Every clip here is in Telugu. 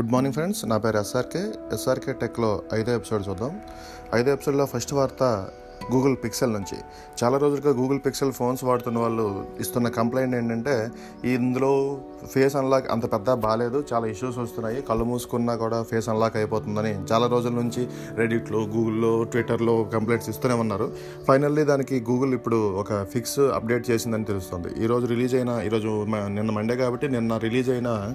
గుడ్ మార్నింగ్ ఫ్రెండ్స్ నా పేరు ఎస్ఆర్కే ఎస్ఆర్కే టెక్లో ఐదో ఎపిసోడ్ చూద్దాం. ఐదో ఎపిసోడ్లో ఫస్ట్ వార్త గూగుల్ పిక్సెల్ నుంచి. చాలా రోజులుగా గూగుల్ పిక్సెల్ ఫోన్స్ వాడుతున్న వాళ్ళు ఇస్తున్న కంప్లైంట్ ఏంటంటే ఇందులో ఫేస్ అన్లాక్ అంత పెద్ద బాగాలేదు చాలా ఇష్యూస్ వస్తున్నాయి. కళ్ళు మూసుకున్నా కూడా ఫేస్ అన్లాక్ అయిపోతుందని చాలా రోజుల నుంచి రెడిట్లో గూగుల్లో ట్విట్టర్లో కంప్లైంట్స్ ఇస్తూనే ఉన్నారు. ఫైనల్లీ దానికి గూగుల్ ఇప్పుడు ఒక ఫిక్స్ అప్డేట్ చేసిందని తెలుస్తుంది. ఈరోజు రిలీజ్ అయిన ఈరోజు మ- నిన్న మండే కాబట్టి నిన్న రిలీజ్ అయిన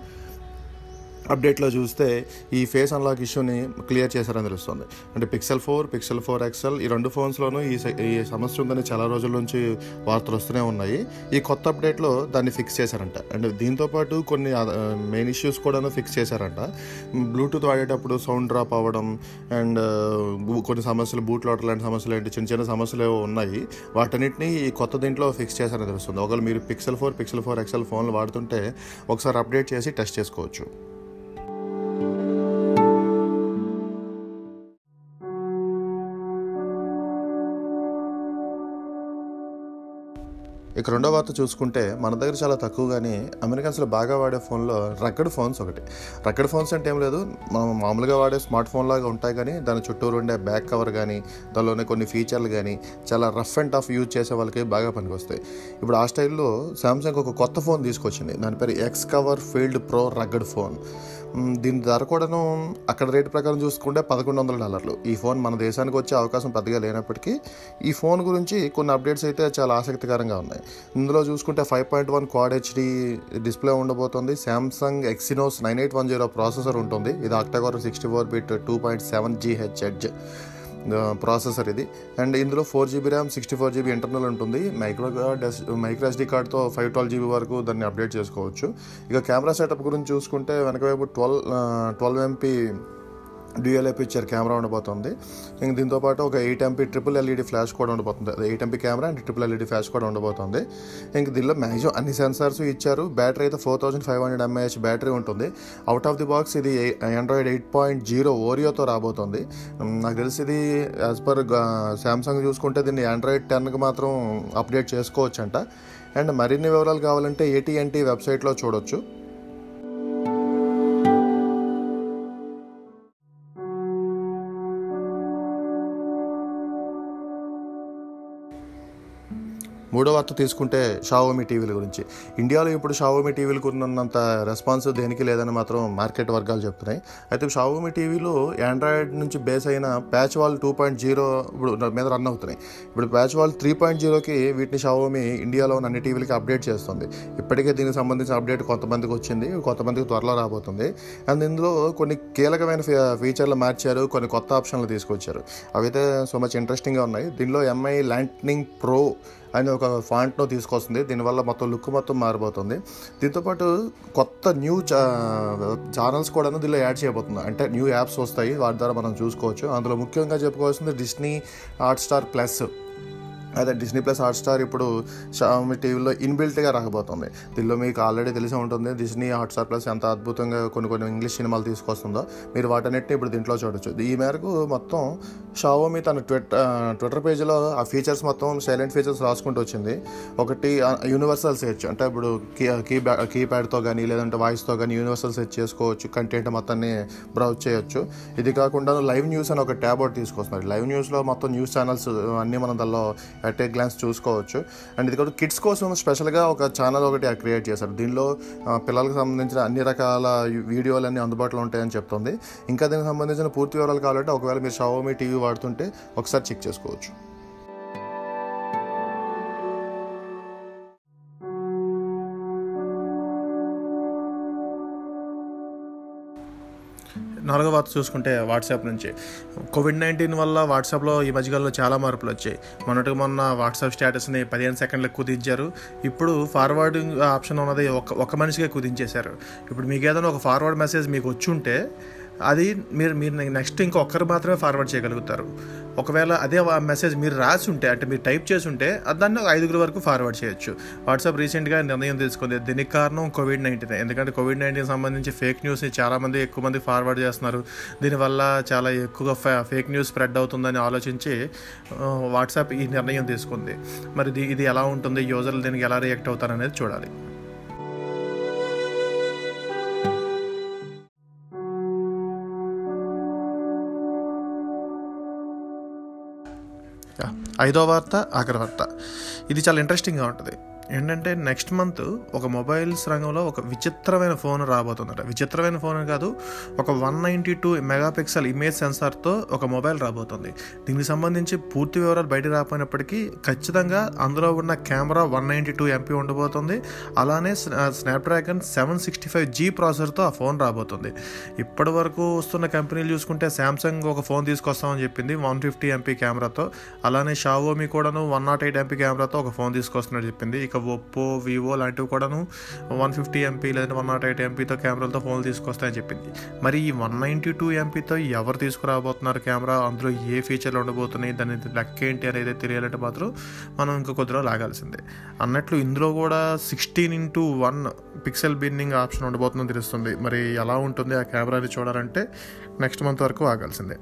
అప్డేట్లో చూస్తే ఈ ఫేస్ అన్లాక్ ఇష్యూని క్లియర్ చేశారని తెలుస్తుంది. అంటే Pixel four Pixel four XL ఈ రెండు ఫోన్స్లోనూ ఈ ఈ సమస్య ఉందని చాలా రోజుల నుంచి వార్తలు వస్తూనే ఉన్నాయి. ఈ కొత్త అప్డేట్లో దాన్ని ఫిక్స్ చేశారంట. అండ్ దీంతోపాటు కొన్ని మెయిన్ ఇష్యూస్ కూడాను ఫిక్స్ చేశారంట. బ్లూటూత్ వాడేటప్పుడు సౌండ్ డ్రాప్ అవ్వడం అండ్ కొన్ని సమస్యలు బూట్ లోటర్ లాంటి సమస్యలు ఏంటి చిన్న చిన్న సమస్యలు ఏవో ఉన్నాయి. వాటన్నిటిని ఈ కొత్త దీంట్లో ఫిక్స్ చేశారని తెలుస్తుంది. ఒకవేళ మీరు Pixel four Pixel four XL ఫోన్లు వాడుతుంటే ఒకసారి అప్డేట్ చేసి టెస్ట్ చేసుకోవచ్చు. ఇక రెండో వార్త చూసుకుంటే మన దగ్గర చాలా తక్కువ కానీ అమెరికన్స్లో బాగా వాడే ఫోన్లో రగ్గడ్ ఫోన్స్ ఒకటి. రగ్గడ్ ఫోన్స్ అంటే ఏం లేదు మనం మామూలుగా వాడే స్మార్ట్ ఫోన్ లాగా ఉంటాయి కానీ దాని చుట్టూరు ఉండే బ్యాక్ కవర్ కానీ దానిలోనే కొన్ని ఫీచర్లు కానీ చాలా రఫ్ అండ్ టఫ్ యూజ్ చేసే వాళ్ళకి బాగా పనికొస్తాయి. ఇప్పుడు ఆ స్టైల్లో శాంసంగ్ ఒక కొత్త ఫోన్ తీసుకొచ్చింది. దాని పేరు X cover field pro rugged phone. దీని ధర కూడాను అక్కడ రేటు ప్రకారం చూసుకుంటే పదకొండు వందల డాలర్లు. ఈ ఫోన్ మన దేశానికి వచ్చే అవకాశం పెద్దగా లేనప్పటికీ ఈ ఫోన్ గురించి కొన్ని అప్డేట్స్ అయితే చాలా ఆసక్తికరంగా ఉన్నాయి. ఇందులో చూసుకుంటే five point one quad HD display ఉండబోతుంది. Samsung Exynos nine eight one zero processor ఉంటుంది. ఇది October sixty four bit two point seven GH hertz. Processor ఇది. అండ్ ఇందులో four GB RAM sixty four GB internal ఉంటుంది. మైక్రో మైక్రో ఎస్డీ కార్డ్తో ఫైవ్ ట్వెల్వ్ జీబీ వరకు దాన్ని అప్డేట్ చేసుకోవచ్చు. ఇక కెమెరా సెటప్ గురించి చూసుకుంటే వెనక వైపు twelve twelve MP dual picture camera ఉండబోతుంది ఇంక దీంతో పాటు ఒక eight MP triple LED flash కూడా ఉండబోతుంది అది eight MP camera and triple LED flash కూడా ఉండబోతుంది ఇంక దీనిలో మ్యాక్సిమం అన్ని సెన్సార్స్ ఇచ్చారు. బ్యాటరీ అయితే four thousand five hundred mAh battery ఉంటుంది. అవుట్ ఆఫ్ ది బాక్స్ ఇది ఆండ్రాయిడ్ ఎయిట్ పాయింట్ జీరో ఓరియోతో రాబోతుంది. నాకు తెలిసి ఇది యాజ్ పర్ శాంసంగ్ చూసుకుంటే దీన్ని ఆండ్రాయిడ్ టెన్కి మాత్రం అప్డేట్ చేసుకోవచ్చంట. అండ్ మరిన్ని వివరాలు కావాలంటే ఏటీఎన్టీ వెబ్సైట్లో చూడొచ్చు. మూడో వార్త తీసుకుంటే షావోమి టీవీల గురించి. ఇండియాలో ఇప్పుడు షావోమి టీవీలకు ఉన్నంత రెస్పాన్స్ దేనికి లేదని మాత్రం మార్కెట్ వర్గాలు చెప్తున్నాయి. అయితే షావోమి టీవీలో ఆండ్రాయిడ్ నుంచి బేస్ అయిన patch wall two point zero ఇప్పుడు మీద రన్ అవుతున్నాయి. ఇప్పుడు ప్యాచ్ వాల్ త్రీ పాయింట్ జీరోకి వీటిని షావోమి ఇండియాలో ఉన్న అన్ని టీవీలకి అప్డేట్ చేస్తుంది. ఇప్పటికే దీనికి సంబంధించిన అప్డేట్ కొంతమందికి వచ్చింది కొంతమందికి త్వరలో రాబోతుంది. అండ్ ఇందులో కొన్ని కీలకమైన ఫీచర్లు మార్చారు కొన్ని కొత్త ఆప్షన్లు తీసుకొచ్చారు. అవైతే సో మచ్ ఇంట్రెస్టింగ్గా ఉన్నాయి. దీనిలో ఎంఐ ల్యాండింగ్ ప్రో అని ఒక ఫాంట్ను తీసుకొస్తుంది. దీనివల్ల మొత్తం లుక్ మొత్తం మారిపోతుంది. దీంతోపాటు కొత్త న్యూ ఛానల్స్ కూడా దీనిలో యాడ్ చేయబోతుంది అంటే న్యూ యాప్స్ వస్తాయి. వాటి ద్వారా మనం చూసుకోవచ్చు. అందులో ముఖ్యంగా చెప్పుకోవాల్సింది డిస్నీ హాట్స్టార్ ప్లస్. అదే డిస్నీ ప్లస్ హాట్స్టార్ ఇప్పుడు మీ టీవీలో ఇన్బిల్ట్గా రాకపోతుంది. దీనిలో మీకు ఆల్రెడీ తెలిసి ఉంటుంది డిస్నీ హాట్స్టార్ ప్లస్ ఎంత అద్భుతంగా కొన్ని కొన్ని ఇంగ్లీష్ సినిమాలు తీసుకొస్తుందో మీరు వాటన్నిటిని ఇప్పుడు దీంట్లో చూడొచ్చు. ఈ మేరకు మొత్తం షావోమి తన ట్విట్ ట్విట్టర్ పేజీలో ఆ ఫీచర్స్ మొత్తం సైలెంట్ ఫీచర్స్ రాసుకుంటూ వచ్చింది. ఒకటి యూనివర్సల్ సెర్చ్ అంటే ఇప్పుడు కీ కీ కీప్యాడ్తో కానీ లేదంటే వాయిస్తో కానీ యూనివర్సల్ సెర్చ్ చేసుకోవచ్చు కంటెంట్ మొత్తాన్ని బ్రౌజ్ చేయొచ్చు. ఇది కాకుండా లైవ్ న్యూస్ అని ఒక ట్యాబ్ ఒకటి తీసుకొస్తున్నారు. లైవ్ న్యూస్లో మొత్తం న్యూస్ ఛానల్స్ అన్నీ మనం దానిలో అట్ ఏ గ్లాన్స్ చూసుకోవచ్చు. అండ్ ఇది కూడా కిడ్స్ కోసం స్పెషల్గా ఒక ఛానల్ ఒకటి క్రియేట్ చేశారు. దీనిలో పిల్లలకు సంబంధించిన అన్ని రకాల వీడియోలు అన్నీ అందుబాటులో ఉంటాయని చెప్తుంది. ఇంకా దీనికి సంబంధించిన పూర్తి వివరాలు కావాలంటే ఒకవేళ మీరు షావోమి టీవీ వాడుతుంటే ఒకసారి చెక్ చేసుకోవచ్చు. నాలుగో వార్త చూసుకుంటే వాట్సాప్ నుంచి. కోవిడ్ నైన్టీన్ వల్ల వాట్సాప్లో ఈ మధ్యకాలంలో చాలా మార్పులు వచ్చాయి. మొన్నటికి మొన్న వాట్సాప్ స్టేటస్ని పదిహేను సెకండ్లకు కుదించారు. ఇప్పుడు ఫార్వర్డింగ్ ఆప్షన్ ఉన్నది ఒక ఒక మనిషిగా కుదించేశారు. ఇప్పుడు మీకు ఏదైనా ఒక ఫార్వర్డ్ మెసేజ్ మీకు వచ్చి ఉంటే అది మీరు మీరు నెక్స్ట్ ఇంకొకరు మాత్రమే ఫార్వర్డ్ చేయగలుగుతారు. ఒకవేళ అదే మెసేజ్ మీరు రాసి ఉంటే అంటే మీరు టైప్ చేసి ఉంటే దాన్ని ఒక ఐదుగురు వరకు ఫార్వర్డ్ చేయొచ్చు. వాట్సాప్ రీసెంట్గా నిర్ణయం తీసుకుంది. దీనికి కారణం కోవిడ్ నైన్టీన్ ఎందుకంటే కోవిడ్ నైన్టీన్ సంబంధించి ఫేక్ న్యూస్ని చాలామంది ఎక్కువ మంది ఫార్వర్డ్ చేస్తున్నారు. దీనివల్ల చాలా ఎక్కువగా ఫేక్ న్యూస్ స్ప్రెడ్ అవుతుందని ఆలోచించి వాట్సాప్ ఈ నిర్ణయం తీసుకుంది. మరి ఇది ఇది ఎలా ఉంటుంది? యూజర్లు దీనికి ఎలా రియాక్ట్ అవుతారనేది చూడాలి. ఐదో వార్త ఆఖరి వార్త. ఇది చాలా ఇంట్రెస్టింగ్గా ఉంటుంది. ఏంటంటే నెక్స్ట్ మంత్ ఒక మొబైల్స్ రంగంలో ఒక విచిత్రమైన ఫోన్ రాబోతుందట. విచిత్రమైన ఫోన్ కాదు ఒక one ninety two megapixel image సెన్సార్తో ఒక మొబైల్ రాబోతుంది. దీనికి సంబంధించి పూర్తి వివరాలు బయట రాకపోయినప్పటికీ ఖచ్చితంగా అందులో ఉన్న camera one ninety two MP ఉండబోతుంది. అలానే Snapdragon seven sixty five G ప్రాసెసర్తో ఆ ఫోన్ రాబోతుంది. ఇప్పటి వరకు వస్తున్న కంపెనీలు చూసుకుంటే శాంసంగ్ ఒక ఫోన్ తీసుకొస్తామని చెప్పింది వన్ ఫిఫ్టీ ఎంపీ కెమెరాతో. అలానే షావోమి కూడాను వన్ నాట్ ఎయిట్ ఎంపీ కెమెరాతో ఒక ఫోన్ తీసుకొస్తున్నట్టు చెప్పింది. ఇక ఒప్పో వివో లాంటివి కూడాను వన్ ఫిఫ్టీ ఎంపీ లేదంటే వన్ నాట్ ఎయిట్ ఎంపీతో కెమెరాలతో ఫోన్లు తీసుకొస్తాయని చెప్పింది. మరి ఈ వన్ నైంటీ టూ ఎంపీతో ఎవరు తీసుకురాబోతున్నారు కెమెరా? అందులో ఏ ఫీచర్లు ఉండబోతున్నాయి? దాని లెక్క ఏంటి అనేది తెలియాలంటే మాత్రం మనం ఇంకా కొద్దిగా లాగాల్సిందే అన్నట్లు ఇందులో కూడా sixteen into one pixel binning option ఉండబోతుందని తెలుస్తుంది. మరి ఎలా ఉంటుంది ఆ కెమెరాని చూడాలంటే నెక్స్ట్ మంత్ వరకు ఆగాల్సిందే.